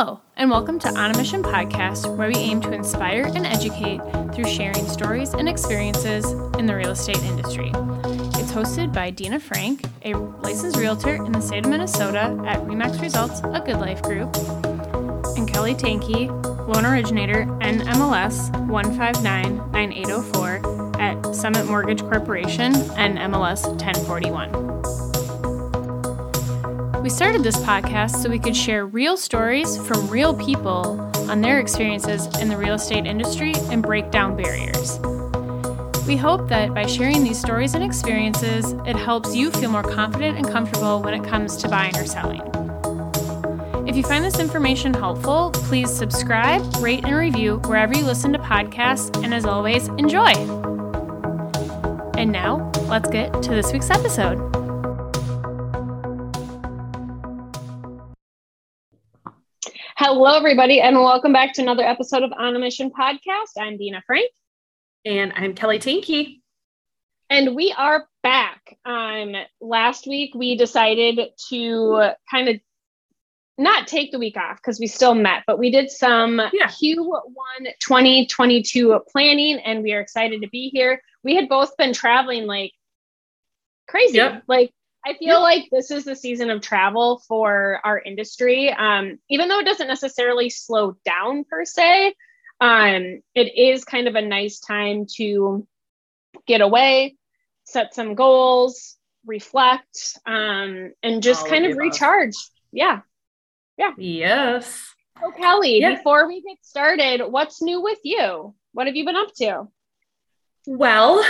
Hello, and welcome to On a Mission podcast, where we aim to inspire and educate through sharing stories and experiences in the real estate industry. It's hosted by Dina Frank, a licensed realtor in the state of Minnesota at Remax Results, a Good Life Group, and Kelly Tanky, loan originator NMLS 1599804 at Summit Mortgage Corporation and MLS 1041. We started this podcast so we could share real stories from real people on their experiences in the real estate industry and break down barriers. We hope that by sharing these stories and experiences, it helps you feel more confident and comfortable when it comes to buying or selling. If you find this information helpful, please subscribe, rate, and review wherever you listen to podcasts, and as always, enjoy! And now, let's get to this week's episode. Hello, everybody, and welcome back to another episode of On a Mission podcast. I'm Dina Frank. And I'm Kelly Tinky. And we are back. Um, last week, we decided to kind of not take the week off because we still met, but we did some yeah. Q1 2022 planning, and we are excited to be here. We had both been traveling like crazy. Yep. Like I feel yeah. like this is the season of travel for our industry. Um, even though it doesn't necessarily slow down per se, um, it is kind of a nice time to get away, set some goals, reflect, um, and just All kind of, recharge. Yeah. Yeah. Yes. So, Kelly, yeah. before we get started, what's new with you? What have you been up to? Well,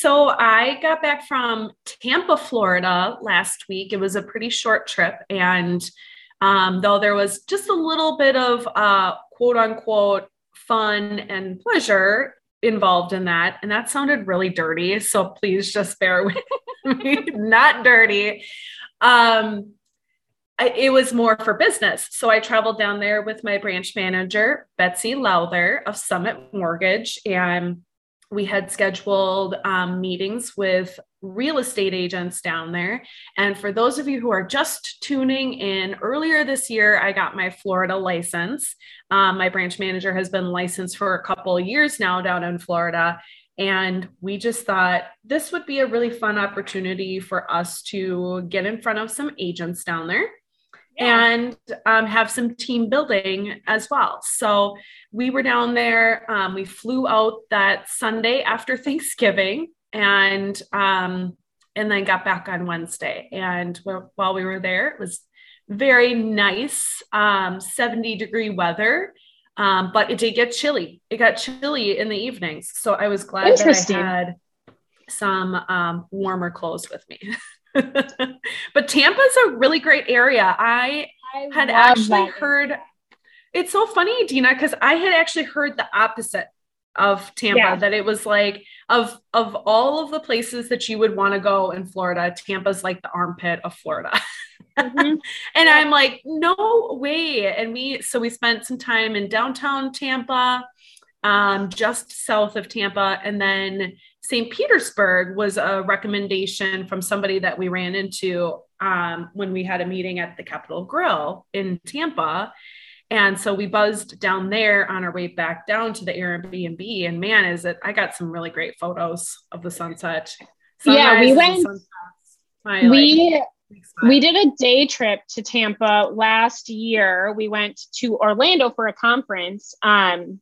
so I got back from Tampa, Florida last week. It was a pretty short trip. And um, though there was just a little bit of uh, quote unquote fun and pleasure involved in that. And that sounded really dirty. So please just bear with me. Not dirty. Um, it was more for business. So I traveled down there with my branch manager, Betsy Lowther of Summit Mortgage. And we had scheduled um, meetings with real estate agents down there. And for those of you who are just tuning in, earlier this year, I got my Florida license. Um, my branch manager has been licensed for a couple years now down in Florida. And we just thought this would be a really fun opportunity for us to get in front of some agents down there and um, have some team building as well. So we were down there. Um, we flew out that Sunday after Thanksgiving, and um, and then got back on Wednesday. And while we were there, it was very nice, um, 70 degree weather. Um, but it did get chilly. It got chilly in the evenings. So I was glad that I had some um, warmer clothes with me. but Tampa's a really great area. I, I had actually heard it's so funny, Dina, because I had actually heard the opposite of Tampa yeah. that it was like of of all of the places that you would want to go in Florida, Tampa's like the armpit of Florida. Mm-hmm. and yeah. I'm like, no way. And we so we spent some time in downtown Tampa, um, just south of Tampa, and then St. Petersburg was a recommendation from somebody that we ran into um, when we had a meeting at the Capital Grille in Tampa. And so we buzzed down there on our way back down to the Airbnb. And man, is it, I got some really great photos of the sunset. Sunrise yeah, we went, My, we, like, we did a day trip to Tampa last year. We went to Orlando for a conference. Um,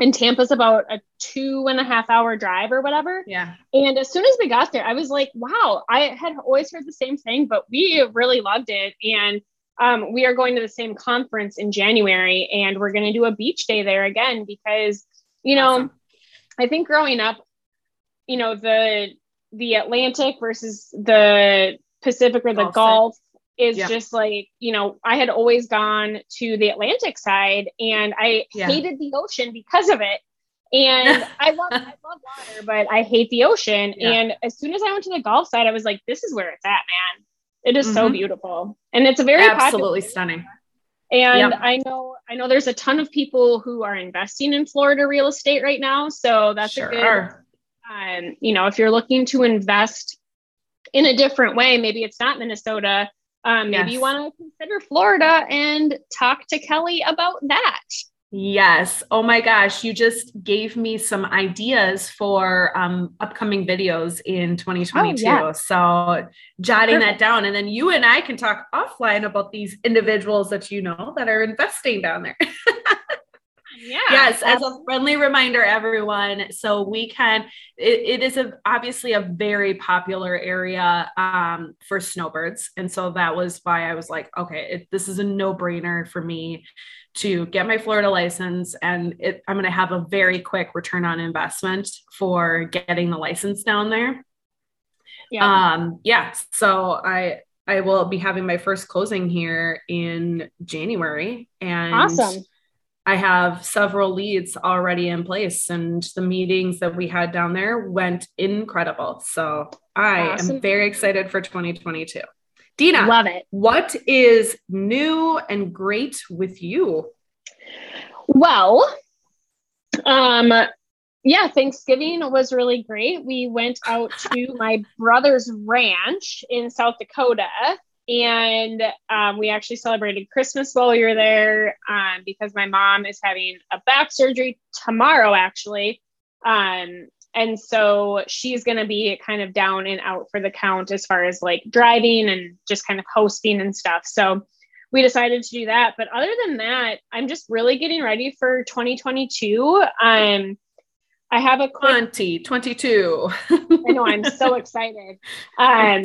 and Tampa's about a two and a half hour drive or whatever. Yeah. And as soon as we got there, I was like, wow, I had always heard the same thing, but we really loved it. And um, we are going to the same conference in January and we're going to do a beach day there again because, you know, awesome. I think growing up, you know, the, the Atlantic versus the Pacific or the Gulf is yeah. just like you know i had always gone to the atlantic side and i yeah. hated the ocean because of it and i love i love water but i hate the ocean yeah. and as soon as i went to the gulf side i was like this is where it's at man it is mm-hmm. so beautiful and it's a very absolutely stunning and yep. i know i know there's a ton of people who are investing in florida real estate right now so that's sure. a good um, you know if you're looking to invest in a different way maybe it's not minnesota um, maybe yes. you want to consider Florida and talk to Kelly about that. Yes. Oh my gosh. You just gave me some ideas for um, upcoming videos in 2022. Oh, yeah. So jotting Perfect. that down. And then you and I can talk offline about these individuals that you know that are investing down there. yeah. Yes. As a friendly reminder, everyone. So we can, it, it is a, obviously a very popular area um, for snowbirds. And so that was why I was like, okay, it, this is a no brainer for me to get my Florida license and it, I'm going to have a very quick return on investment for getting the license down there. Yeah. Um, yeah. So I, I will be having my first closing here in January and awesome. I have several leads already in place and the meetings that we had down there went incredible. So I awesome. am very excited for 2022. Dina, love it. What is new and great with you? Well, um, yeah, Thanksgiving was really great. We went out to my brother's ranch in South Dakota and um, we actually celebrated Christmas while we were there um, because my mom is having a back surgery tomorrow, actually. Um, and so she's going to be kind of down and out for the count as far as like driving and just kind of hosting and stuff. So we decided to do that. But other than that, I'm just really getting ready for 2022. Um, I have a quick 2022. I know I'm so excited. Um,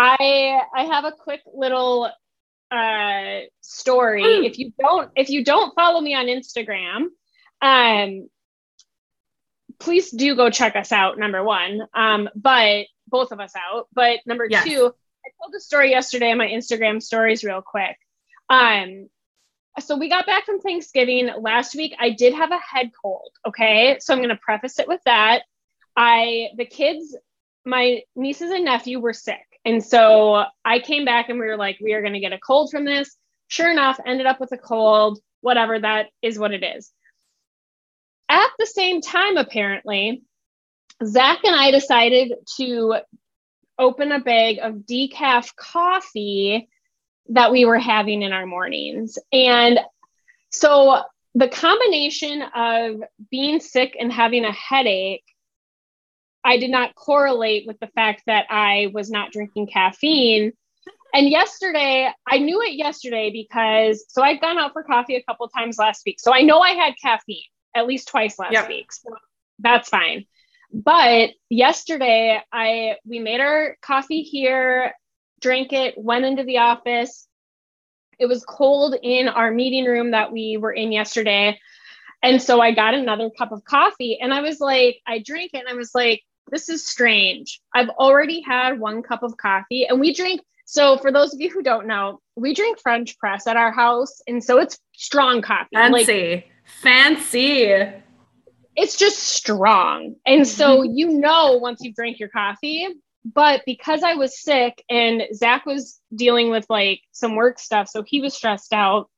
I I have a quick little uh story. Hmm. If you don't if you don't follow me on Instagram, um please do go check us out, number one. Um, but both of us out. But number yes. two, I told the story yesterday on my Instagram stories real quick. Um, so we got back from Thanksgiving last week. I did have a head cold. Okay. So I'm going to preface it with that. I, the kids, my nieces and nephew were sick. And so I came back and we were like, we are going to get a cold from this. Sure enough, ended up with a cold, whatever that is what it is. At the same time, apparently, Zach and I decided to open a bag of decaf coffee that we were having in our mornings. And so the combination of being sick and having a headache, I did not correlate with the fact that I was not drinking caffeine. And yesterday, I knew it yesterday because so I'd gone out for coffee a couple times last week. So I know I had caffeine at least twice last yep. week. So that's fine. But yesterday I we made our coffee here, drank it, went into the office. It was cold in our meeting room that we were in yesterday. And so I got another cup of coffee and I was like, I drank it and I was like, this is strange. I've already had one cup of coffee and we drink. So, for those of you who don't know, we drink French press at our house. And so it's strong coffee. Fancy. Like, Fancy. It's just strong. And so mm-hmm. you know once you drink your coffee. But because I was sick and Zach was dealing with like some work stuff, so he was stressed out,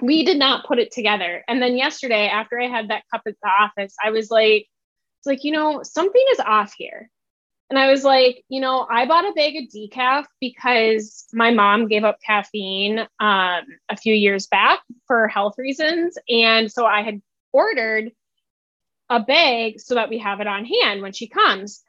we did not put it together. And then yesterday, after I had that cup at the office, I was like, it's like, you know, something is off here. And I was like, you know, I bought a bag of decaf because my mom gave up caffeine um, a few years back for health reasons. And so I had ordered a bag so that we have it on hand when she comes.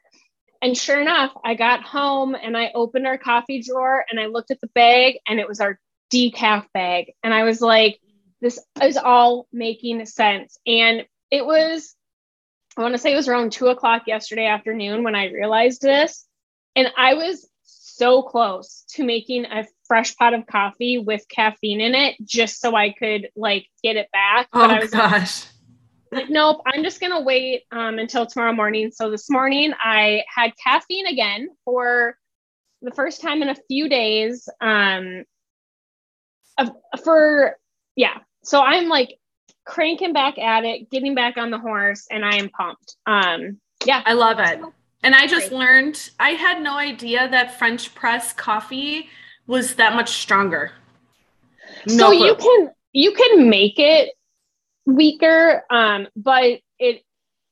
And sure enough, I got home and I opened our coffee drawer and I looked at the bag and it was our decaf bag. And I was like, this is all making sense. And it was I want to say it was around two o'clock yesterday afternoon when I realized this. And I was so close to making a fresh pot of coffee with caffeine in it just so I could like get it back. Oh but I was gosh. Like, nope, I'm just gonna wait um, until tomorrow morning. So this morning I had caffeine again for the first time in a few days. Um, for yeah, so I'm like cranking back at it, getting back on the horse, and I am pumped. Um, yeah, I love it. And I just learned I had no idea that French press coffee was that much stronger. No so clue. you can you can make it weaker, um, but it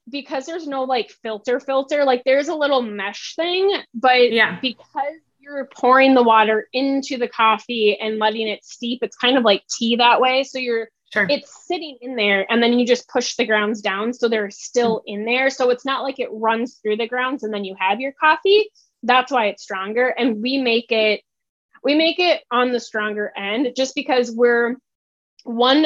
because there's no like filter filter, like there's a little mesh thing, but yeah, because you're pouring the water into the coffee and letting it steep. It's kind of like tea that way. So you're Sure. It's sitting in there and then you just push the grounds down so they're still mm. in there. So it's not like it runs through the grounds and then you have your coffee. That's why it's stronger. And we make it we make it on the stronger end just because we're one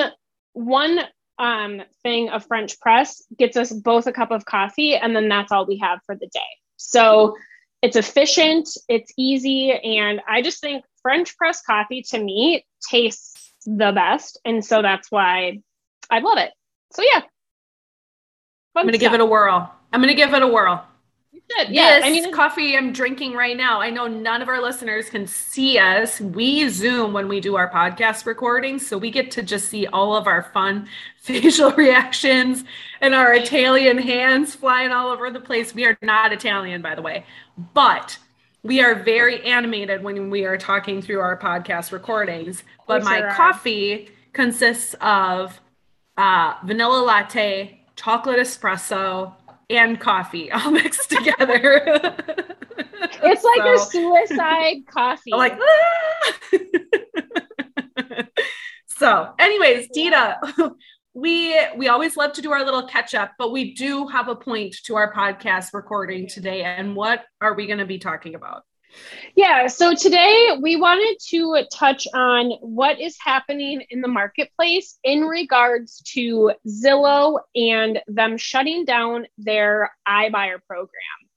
one um thing of French press gets us both a cup of coffee and then that's all we have for the day. So it's efficient, it's easy, and I just think French press coffee to me tastes the best. And so that's why I love it. So yeah. I'm gonna give it a whirl. I'm gonna give it a whirl. Should. Yeah, this I mean, coffee I'm drinking right now. I know none of our listeners can see us. We Zoom when we do our podcast recordings, so we get to just see all of our fun facial reactions and our Italian hands flying all over the place. We are not Italian, by the way, but we are very animated when we are talking through our podcast recordings. But my coffee consists of uh, vanilla latte, chocolate espresso, and coffee all mixed together. it's like so, your suicide coffee. I'm like, ah! so, anyways, Dita, we we always love to do our little catch up, but we do have a point to our podcast recording today. And what are we going to be talking about? Yeah, so today we wanted to touch on what is happening in the marketplace in regards to Zillow and them shutting down their iBuyer program.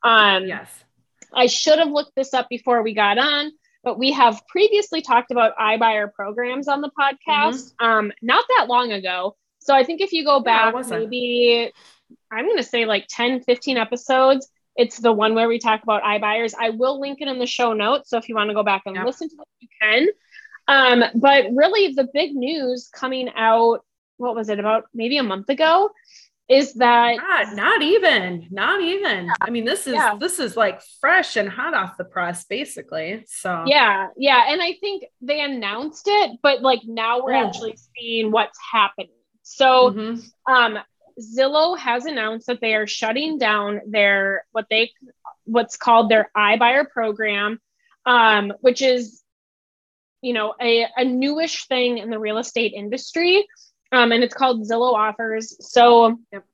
Um, yes. I should have looked this up before we got on, but we have previously talked about iBuyer programs on the podcast mm-hmm. um, not that long ago. So I think if you go back, yeah, maybe I'm going to say like 10, 15 episodes, it's the one where we talk about iBuyers. I will link it in the show notes. So if you want to go back and listen to it, you can. Um, but really, the big news coming out, what was it, about maybe a month ago, is that not, not even, not even. Yeah. I mean, this is yeah. this is like fresh and hot off the press, basically. So yeah, yeah. And I think they announced it, but like now we're oh. actually seeing what's happening. So mm-hmm. um Zillow has announced that they are shutting down their what they what's called their iBuyer program, um, which is you know a, a newish thing in the real estate industry, um, and it's called Zillow Offers. So yep.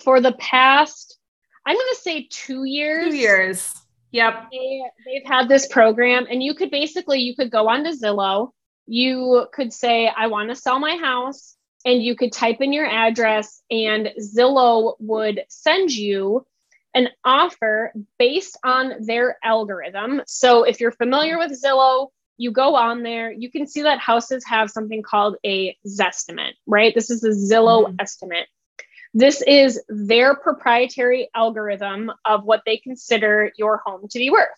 for the past, I'm going to say two years. Two years. Yep. They, they've had this program, and you could basically you could go onto Zillow. You could say, I want to sell my house and you could type in your address and Zillow would send you an offer based on their algorithm. So if you're familiar with Zillow, you go on there, you can see that houses have something called a Zestimate, right? This is a Zillow mm-hmm. estimate. This is their proprietary algorithm of what they consider your home to be worth.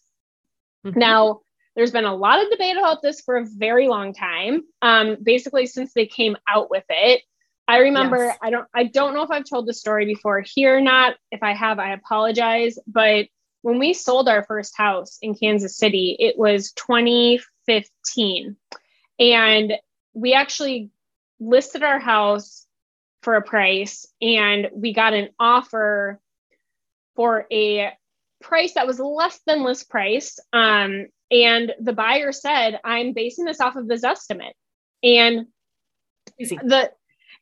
Mm-hmm. Now, there's been a lot of debate about this for a very long time. Um, basically, since they came out with it. I remember yes. I don't I don't know if I've told the story before here or not. If I have, I apologize. But when we sold our first house in Kansas City, it was 2015. And we actually listed our house for a price and we got an offer for a price that was less than list price. Um, and the buyer said, I'm basing this off of this estimate. And Easy. the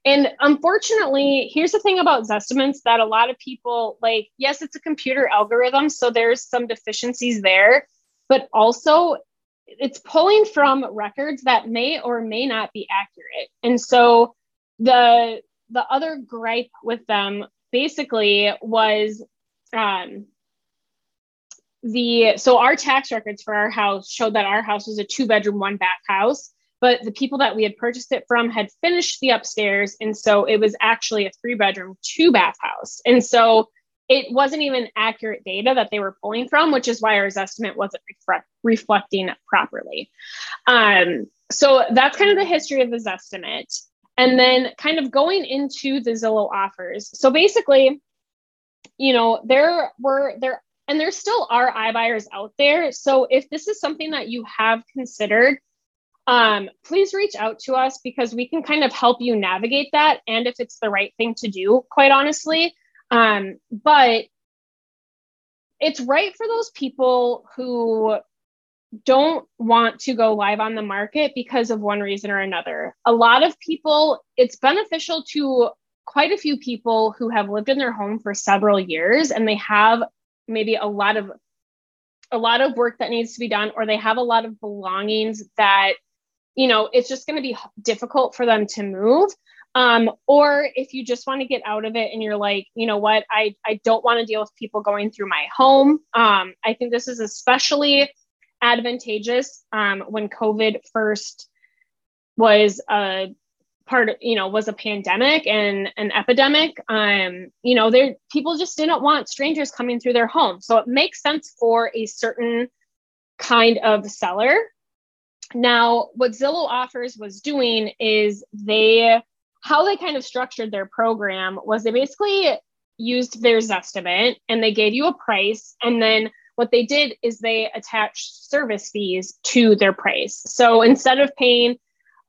and unfortunately, here's the thing about Zestimates that a lot of people like, yes, it's a computer algorithm, so there's some deficiencies there, but also it's pulling from records that may or may not be accurate. And so the the other gripe with them basically was um, the so our tax records for our house showed that our house was a two bedroom one bath house but the people that we had purchased it from had finished the upstairs and so it was actually a three bedroom two bath house. And so it wasn't even accurate data that they were pulling from which is why our estimate wasn't reflect, reflecting properly. Um, so that's kind of the history of this estimate. And then kind of going into the zillow offers. So basically you know there were there and there still are iBuyers out there. So if this is something that you have considered, um, please reach out to us because we can kind of help you navigate that and if it's the right thing to do, quite honestly. Um, but it's right for those people who don't want to go live on the market because of one reason or another. A lot of people, it's beneficial to quite a few people who have lived in their home for several years and they have maybe a lot of a lot of work that needs to be done or they have a lot of belongings that you know it's just going to be difficult for them to move. Um, or if you just want to get out of it and you're like you know what? I i don't want to deal with people going through my home. Um, i think this is especially advantageous um, when covid first was a part of you know was a pandemic and an epidemic um you know there people just didn't want strangers coming through their home. So it makes sense for a certain kind of seller. Now what zillow offers was doing is they how they kind of structured their program was they basically used their zestimate and they gave you a price. And then what they did is they attached service fees to their price. So instead of paying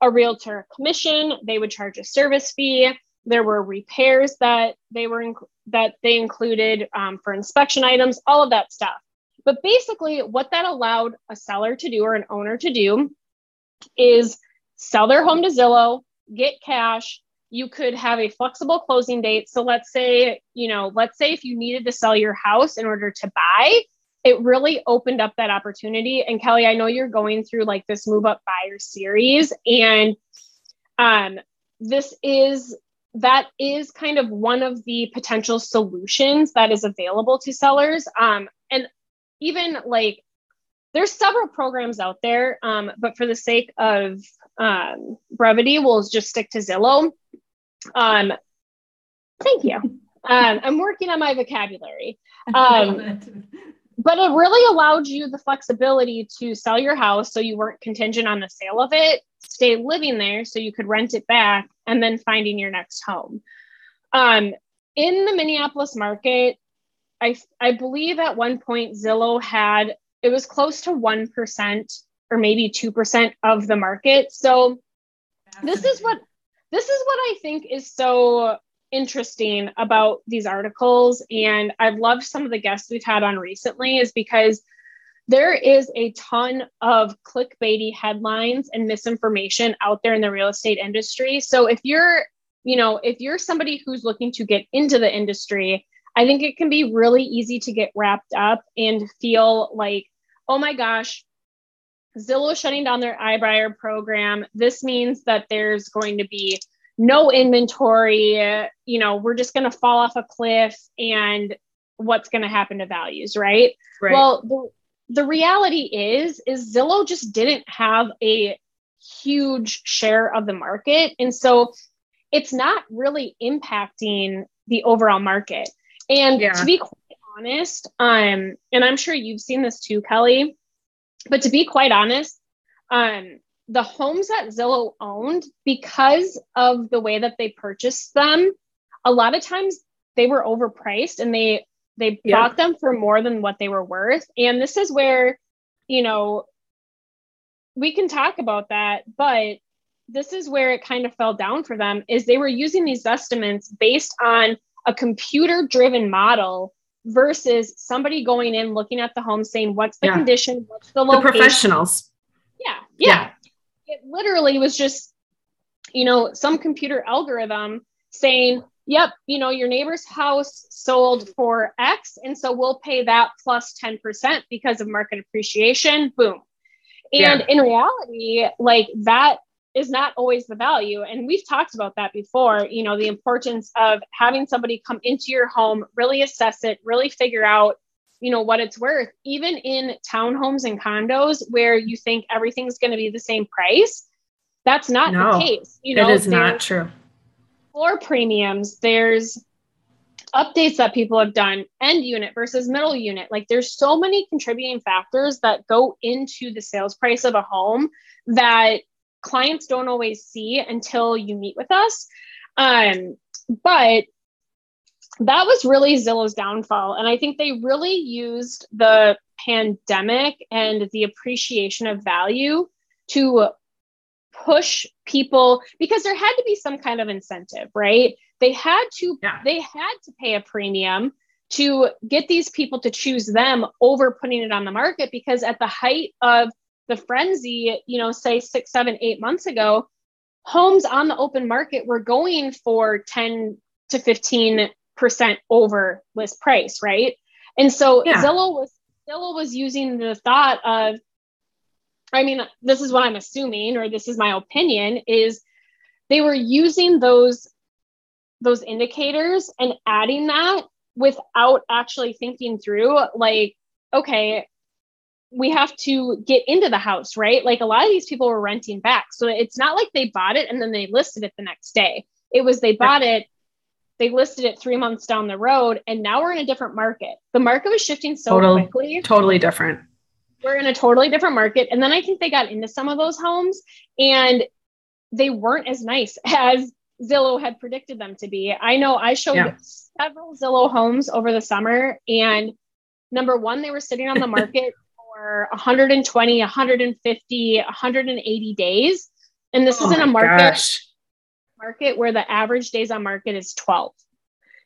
a realtor commission they would charge a service fee. There were repairs that they were inc- that they included um, for inspection items all of that stuff. But basically what that allowed a seller to do or an owner to do is sell their home to zillow get cash. You could have a flexible closing date. So let's say you know let's say if you needed to sell your house in order to buy it really opened up that opportunity. And Kelly, I know you're going through like this move up buyer series, and um, this is that is kind of one of the potential solutions that is available to sellers. Um, and even like there's several programs out there, um, but for the sake of um, brevity, we'll just stick to Zillow. Um, thank you. Um, I'm working on my vocabulary. Um, but it really allowed you the flexibility to sell your house so you weren't contingent on the sale of it, stay living there so you could rent it back, and then finding your next home. Um, in the Minneapolis market, I, I believe at one point Zillow had, it was close to 1% or maybe 2% of the market. So this is what, this is what I think is so interesting about these articles and I've loved some of the guests we've had on recently is because there is a ton of clickbaity headlines and misinformation out there in the real estate industry. So if you're, you know, if you're somebody who's looking to get into the industry, I think it can be really easy to get wrapped up and feel like, oh my gosh, Zillow shutting down their iBuyer program. This means that there's going to be no inventory, you know, we're just going to fall off a cliff and what's going to happen to values, right? right. Well, the, the reality is is Zillow just didn't have a huge share of the market and so it's not really impacting the overall market. And yeah. to be quite honest, um and I'm sure you've seen this too, Kelly, but to be quite honest, um the homes that Zillow owned, because of the way that they purchased them, a lot of times they were overpriced and they they yeah. bought them for more than what they were worth. And this is where, you know, we can talk about that, but this is where it kind of fell down for them is they were using these estimates based on a computer driven model versus somebody going in looking at the home saying what's the yeah. condition what's the location the professionals yeah, yeah, yeah it literally was just, you know, some computer algorithm saying, yep, you know, your neighbor's house sold for X. And so we'll pay that plus 10% because of market appreciation. Boom. And yeah. in reality, like that is not always the value. And we've talked about that before, you know, the importance of having somebody come into your home, really assess it, really figure out you know what it's worth. Even in townhomes and condos where you think everything's going to be the same price that's not no, the case you know it is not true. floor premiums there's updates that people have done end unit versus middle unit. Like there's so many contributing factors that go into the sales price of a home that clients don't always see until you meet with us. Um, but that was really Zillow's downfall. And I think they really used the pandemic and the appreciation of value to push people because there had to be some kind of incentive, right? They had to yeah. they had to pay a premium to get these people to choose them over putting it on the market because at the height of the frenzy, you know, say six, seven, eight months ago, homes on the open market were going for 10 to 15 percent over list price, right? And so yeah. Zillow was Zillow was using the thought of, I mean, this is what I'm assuming, or this is my opinion, is they were using those those indicators and adding that without actually thinking through like okay we have to get into the house right like a lot of these people were renting back so it's not like they bought it and then they listed it the next day it was they bought it they listed it three months down the road and now we're in a different market the market was shifting so Total, quickly totally different we're in a totally different market and then i think they got into some of those homes and they weren't as nice as Zillow had predicted them to be. I know I showed yeah. several Zillow homes over the summer, and number one, they were sitting on the market for 120, 150, 180 days. And this oh is in a market gosh. Market where the average days on market is 12.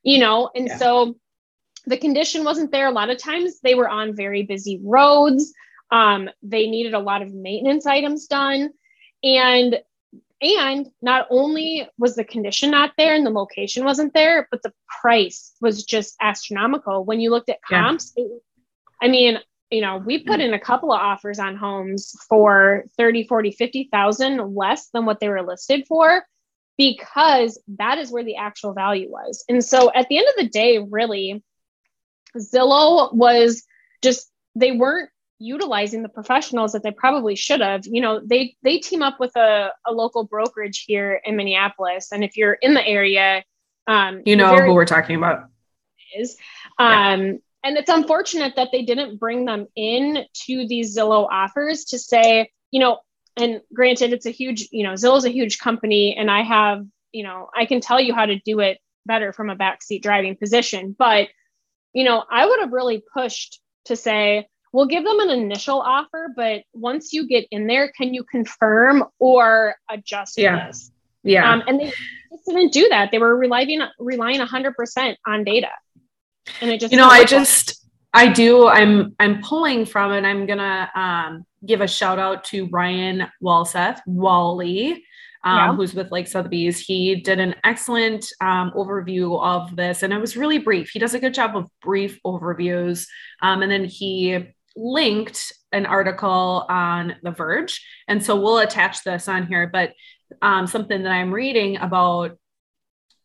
You know, and yeah. so the condition wasn't there. A lot of times they were on very busy roads. Um, they needed a lot of maintenance items done. And and not only was the condition not there and the location wasn't there, but the price was just astronomical. When you looked at comps, yeah. it, I mean, you know, we put in a couple of offers on homes for 30, 40, 50,000 less than what they were listed for because that is where the actual value was. And so at the end of the day, really, Zillow was just, they weren't utilizing the professionals that they probably should have you know they they team up with a, a local brokerage here in minneapolis and if you're in the area um, you know who we're talking about is um, yeah. and it's unfortunate that they didn't bring them in to these zillow offers to say you know and granted it's a huge you know zillow's a huge company and i have you know i can tell you how to do it better from a backseat driving position but you know i would have really pushed to say we'll give them an initial offer, but once you get in there, can you confirm or adjust yeah. this? Yeah. Um, and they didn't do that. They were relying relying 100% on data. And it just You know, I just I do I'm I'm pulling from it. I'm going to um, give a shout out to Ryan Walseth, Wally. Um, yeah. who's with Lakes Sotheby's. He did an excellent um, overview of this, and it was really brief. He does a good job of brief overviews, um, and then he linked an article on The Verge. And so we'll attach this on here, but um, something that I'm reading about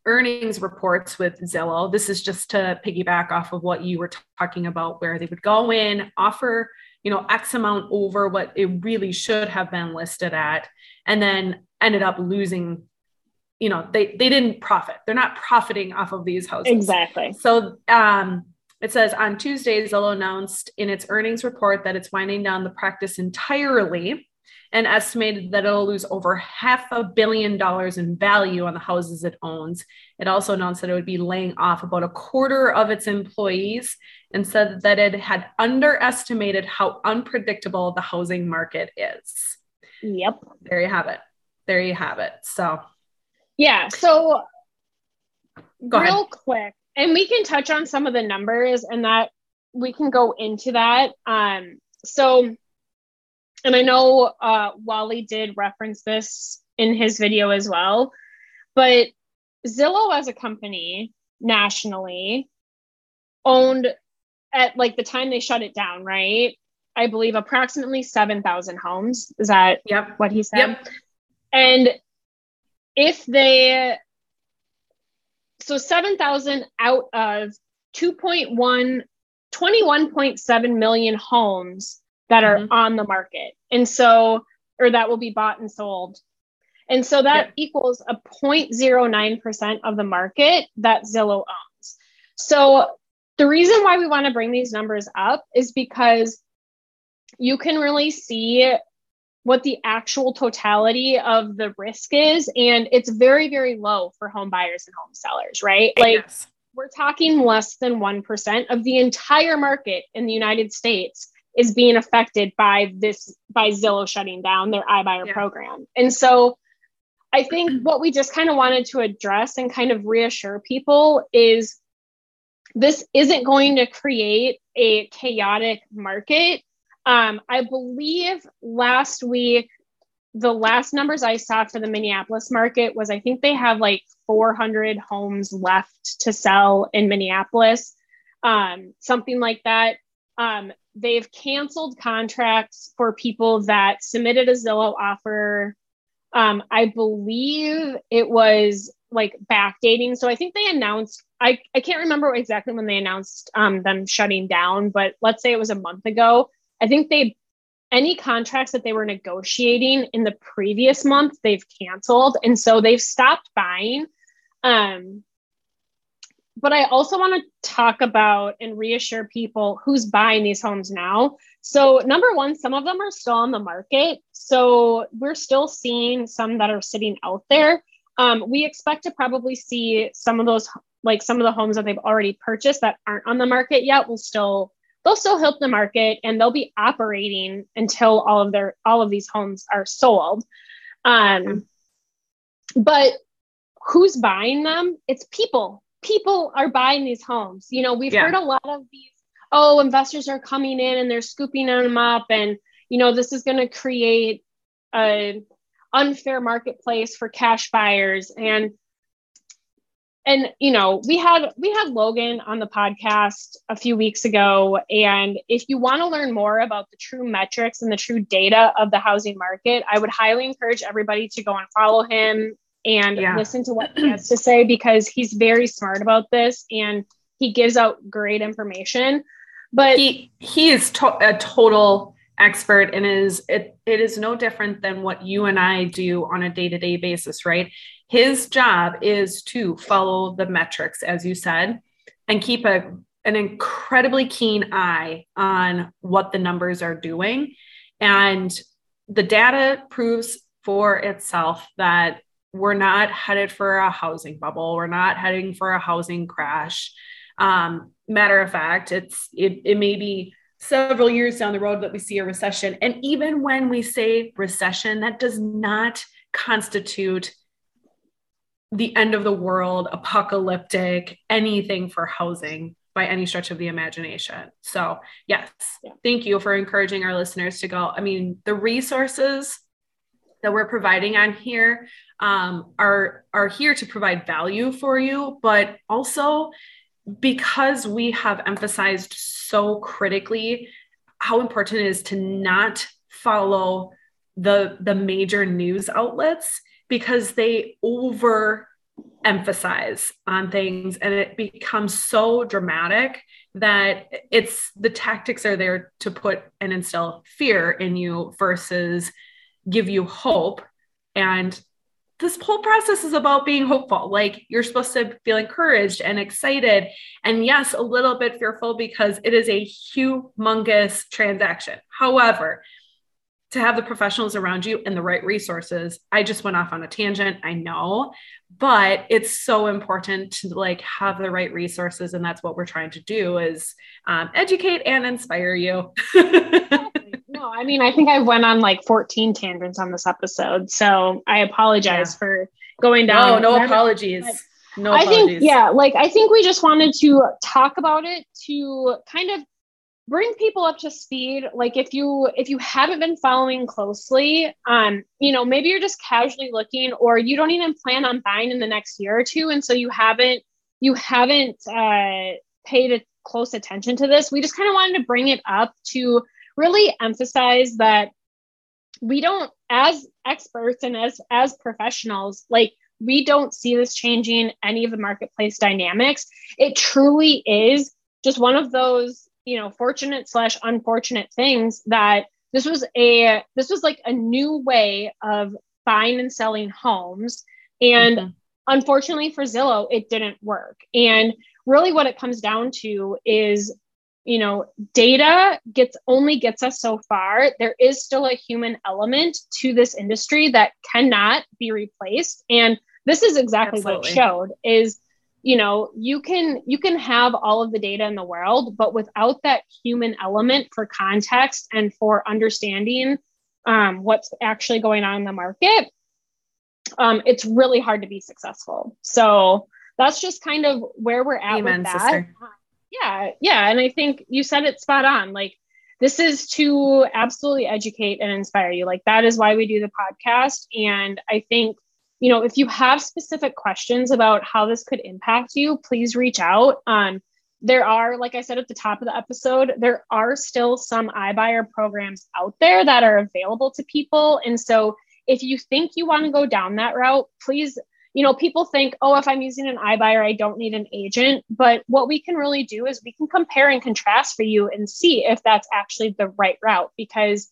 earnings reports with Zillow. This is just to piggyback off of what you were talking about, where they would go in, offer, you know, X amount over what it really should have been listed at, and then ended up losing. You know, they they didn't profit. They're not profiting off of these houses. Exactly. So um, it says on Tuesday, Zillow announced in its earnings report that it's winding down the practice entirely and estimated that it'll lose over half a billion dollars in value on the houses it owns. It also announced that it would be laying off about a quarter of its employees and said that it had underestimated how unpredictable the housing market is. Yep. There you have it. There you have it. So, yeah. So, Go real ahead. quick, and we can touch on some of the numbers and that we can go into that. Um, so, and I know uh, Wally did reference this in his video as well, but Zillow as a company nationally owned at like the time they shut it down, right? I believe approximately 7,000 homes. Is that yep. what he said? Yep. And if they so 7,000 out of 2.1, 21.7 million homes that are mm-hmm. on the market. And so, or that will be bought and sold. And so that equals a 0.09% of the market that Zillow owns. So the reason why we want to bring these numbers up is because you can really see what the actual totality of the risk is. And it's very, very low for home buyers and home sellers, right? Like yes. we're talking less than 1% of the entire market in the United States is being affected by this, by Zillow shutting down their iBuyer yeah. program. And so I think what we just kind of wanted to address and kind of reassure people is this isn't going to create a chaotic market. Um, I believe last week, the last numbers I saw for the Minneapolis market was I think they have like 400 homes left to sell in Minneapolis, um, something like that. Um, they've canceled contracts for people that submitted a Zillow offer. Um, I believe it was like backdating. So I think they announced, I, I can't remember exactly when they announced um, them shutting down, but let's say it was a month ago. I think they, any contracts that they were negotiating in the previous month, they've canceled. And so they've stopped buying. Um, but I also want to talk about and reassure people who's buying these homes now. So, number one, some of them are still on the market. So, we're still seeing some that are sitting out there. Um, we expect to probably see some of those, like some of the homes that they've already purchased that aren't on the market yet, will still they'll still help the market and they'll be operating until all of their all of these homes are sold. Um, but who's buying them? It's people people are buying these homes. You know, we've yeah. heard a lot of these, oh, investors are coming in and they're scooping them up. And, you know, this is going to create an unfair marketplace for cash buyers. And, and you know we had we had logan on the podcast a few weeks ago and if you want to learn more about the true metrics and the true data of the housing market i would highly encourage everybody to go and follow him and yeah. listen to what he has to say because he's very smart about this and he gives out great information. But he he is to- a total expert and is it it is no different than what you and I do on a day-to-day basis, right? His job is to follow the metrics as you said and keep a an incredibly keen eye on what the numbers are doing and the data proves for itself that we're not headed for a housing bubble. We're not heading for a housing crash. Um, matter of fact, it's it, it may be several years down the road that we see a recession. And even when we say recession, that does not constitute the end of the world, apocalyptic, anything for housing by any stretch of the imagination. So, yes, yeah. thank you for encouraging our listeners to go. I mean, the resources that we're providing on here um, are are here to provide value for you, but also because we have emphasized so critically how important it is to not follow the the major news outlets because they over emphasize on things and it becomes so dramatic that it's the tactics are there to put and instill fear in you versus give you hope. And this whole process is about being hopeful. Like you're supposed to feel encouraged and excited. And yes, a little bit fearful because it is a humongous transaction. However, to have the professionals around you and the right resources, I just went off on a tangent. I know, but it's so important to like have the right resources. And that's what we're trying to do is um, educate and inspire you. I mean, I think I went on like 14 tangents on this episode. So I apologize yeah. for going down. No, no apologies. No I think, yeah, like I think we just wanted to talk about it to kind of bring people up to speed like if you if you haven't been following closely um you know maybe you're just casually looking or you don't even plan on buying in the next year or two and so you haven't you haven't uh paid a close attention to this we just kind of wanted to bring it up to really emphasize that we don't as experts and as as professionals like we don't see this changing any of the marketplace dynamics. It truly is just one of those you know fortunate slash unfortunate things that this was a this was like a new way of buying and selling homes. And mm-hmm. unfortunately for zillow it didn't work. And really what it comes down to is you know data gets only gets us so far. There is still a human element to this industry that cannot be replaced. And this is exactly Absolutely. what it showed is you know you can you can have all of the data in the world but without that human element for context and for understanding um, what's actually going on in the market um, it's really hard to be successful. So that's just kind of where we're at Amen, with that. sister Yeah, yeah. And I think you said it spot on. Like, this is to absolutely educate and inspire you. Like, that is why we do the podcast. And I think, you know, if you have specific questions about how this could impact you, please reach out. Um, there are, like I said at the top of the episode, there are still some iBuyer programs out there that are available to people. And so if you think you want to go down that route, please you know, people think, oh, if I'm using an iBuyer, I don't need an agent. But what we can really do is we can compare and contrast for you and see if that's actually the right route. Because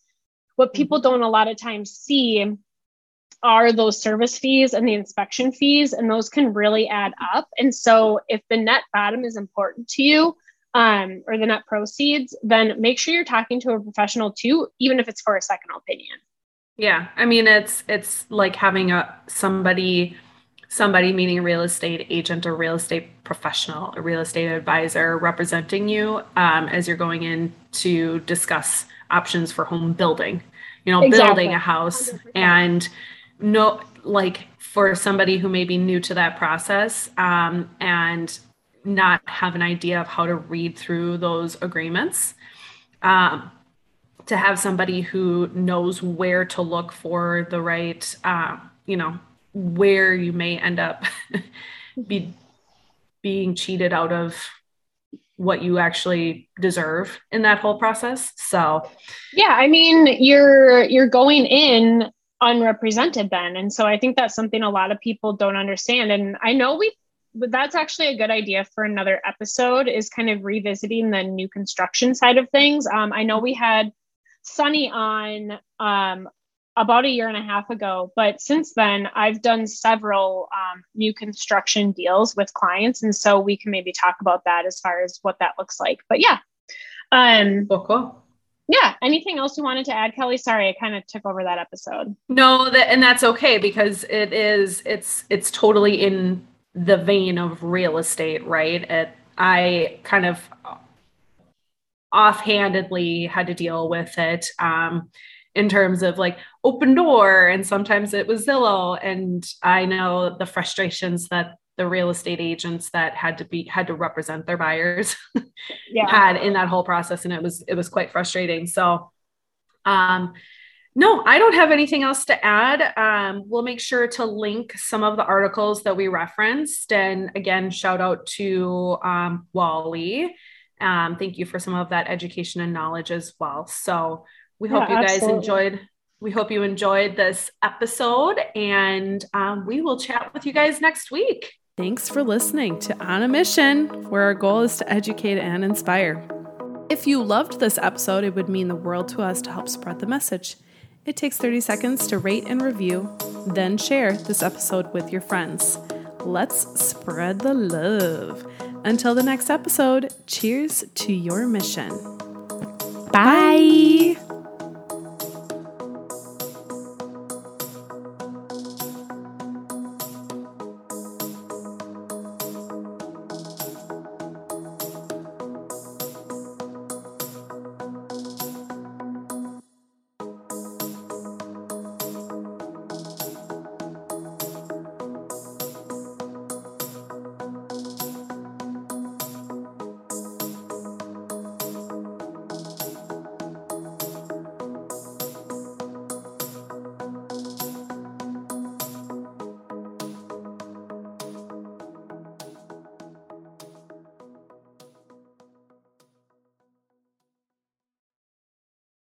what mm-hmm. people don't a lot of times see are those service fees and the inspection fees, and those can really add up. And so, if the net bottom is important to you, um, or the net proceeds, then make sure you're talking to a professional too, even if it's for a second opinion. Yeah, I mean, it's it's like having a somebody somebody, meaning a real estate agent or real estate professional, a real estate advisor representing you um, as you're going in to discuss options for home building, you know, exactly. building a house 100%. and no, like for somebody who may be new to that process um, and not have an idea of how to read through those agreements. Um, to have somebody who knows where to look for the right, uh, you know, where you may end up be being cheated out of what you actually deserve in that whole process. So, yeah, I mean, you're you're going in unrepresented then. And so I think that's something a lot of people don't understand and I know we that's actually a good idea for another episode is kind of revisiting the new construction side of things. Um, I know we had Sunny on um, about a year and a half ago. But since then, I've done several um, new construction deals with clients. And so we can maybe talk about that as far as what that looks like. But yeah. Um, cool, cool. Yeah. Anything else you wanted to add, Kelly? Sorry, I kind of took over that episode. No, that and that's okay because it is it's it's totally in the vein of real estate, right? It, I kind of offhandedly had to deal with it. Um, in terms of like Opendoor and sometimes it was Zillow. And I know the frustrations that the real estate agents that had to be had to represent their buyers yeah. had in that whole process and it was it was quite frustrating. So um no i don't have anything else to add. Um, we'll make sure to link some of the articles that we referenced. And again shout out to um, wally. Um, thank you for some of that education and knowledge as well. So we hope yeah, you guys absolutely. enjoyed we hope you enjoyed this episode and um, we will chat with you guys next week thanks for listening to on a mission where our goal is to educate and inspire if you loved this episode it would mean the world to us to help spread the message it takes 30 seconds to rate and review then share this episode with your friends let's spread the love until the next episode cheers to your mission bye. bye.